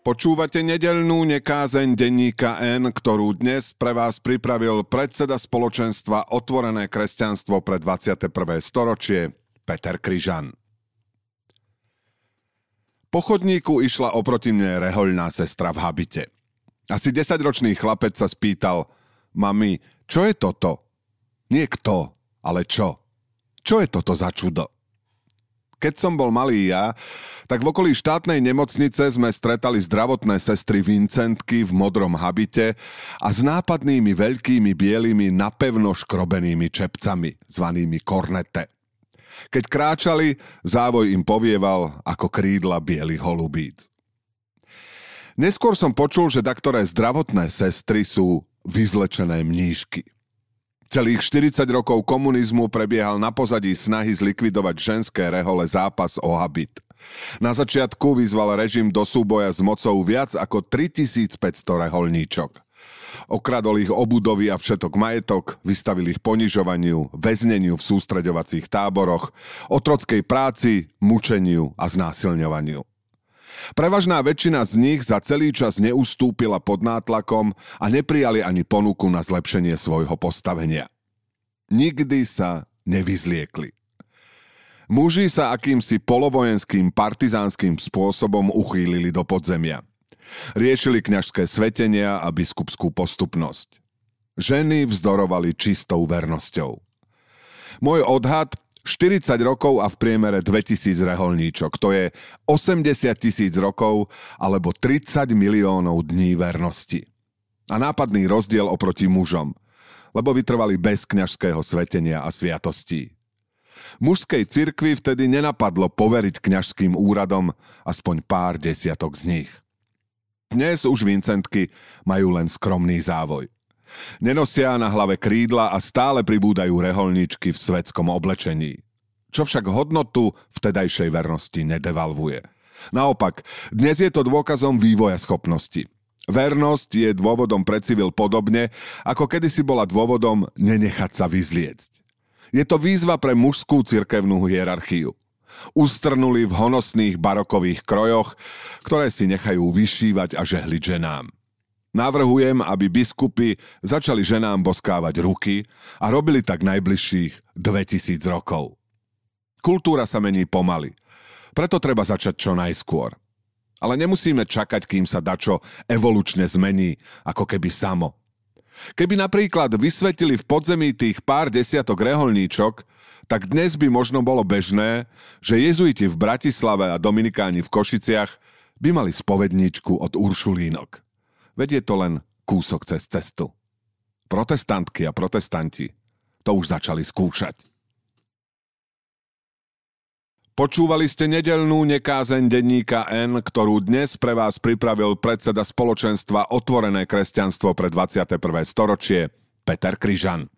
Počúvate nedelnú nekázeň denníka N, ktorú dnes pre vás pripravil predseda spoločenstva Otvorené kresťanstvo pre 21. storočie Peter Kryžan. Po chodníku išla oproti mne rehoľná sestra v habite. Asi desaťročný chlapec sa spýtal, mami, čo je toto? Nie kto, ale čo? Čo je toto za čudo? Keď som bol malý ja, tak v okolí štátnej nemocnice sme stretali zdravotné sestry Vincentky v modrom habite a s nápadnými veľkými bielými napevno škrobenými čepcami, zvanými kornete. Keď kráčali, závoj im povieval ako krídla bielých holubíc. Neskôr som počul, že daktoré zdravotné sestry sú vyzlečené mníšky. Celých 40 rokov komunizmu prebiehal na pozadí snahy zlikvidovať ženské rehole zápas o habit. Na začiatku vyzval režim do súboja s mocou viac ako 3500 reholníčok. Okradol ich o budovy a všetok majetok, vystavil ich ponižovaniu, väzneniu v sústreďovacích táboroch, otrockej práci, mučeniu a znásilňovaniu. Prevažná väčšina z nich za celý čas neustúpila pod nátlakom a neprijali ani ponuku na zlepšenie svojho postavenia. Nikdy sa nevyzliekli. Muži sa akýmsi polovojenským partizánskym spôsobom uchýlili do podzemia. Riešili kňažské svetenia a biskupskú postupnosť. Ženy vzdorovali čistou vernosťou. Môj odhad 40 rokov a v priemere 2000 reholníčok. To je 80 tisíc rokov alebo 30 miliónov dní vernosti. A nápadný rozdiel oproti mužom, lebo vytrvali bez kňažského svetenia a sviatostí. Mužskej cirkvi vtedy nenapadlo poveriť kňažským úradom aspoň pár desiatok z nich. Dnes už Vincentky majú len skromný závoj – Nenosia na hlave krídla a stále pribúdajú reholníčky v svetskom oblečení. Čo však hodnotu vtedajšej vernosti nedevalvuje. Naopak, dnes je to dôkazom vývoja schopnosti. Vernosť je dôvodom pre civil podobne, ako kedysi bola dôvodom nenechať sa vyzliecť. Je to výzva pre mužskú cirkevnú hierarchiu. Ustrnuli v honosných barokových krojoch, ktoré si nechajú vyšívať a žehliť ženám. Navrhujem, aby biskupy začali ženám boskávať ruky a robili tak najbližších 2000 rokov. Kultúra sa mení pomaly, preto treba začať čo najskôr. Ale nemusíme čakať, kým sa dačo evolučne zmení, ako keby samo. Keby napríklad vysvetili v podzemí tých pár desiatok reholníčok, tak dnes by možno bolo bežné, že jezuiti v Bratislave a Dominikáni v Košiciach by mali spovedničku od Uršulínok. Veď je to len kúsok cez cestu. Protestantky a protestanti to už začali skúšať. Počúvali ste nedelnú nekázeň denníka N, ktorú dnes pre vás pripravil predseda spoločenstva Otvorené kresťanstvo pre 21. storočie Peter Kryžan.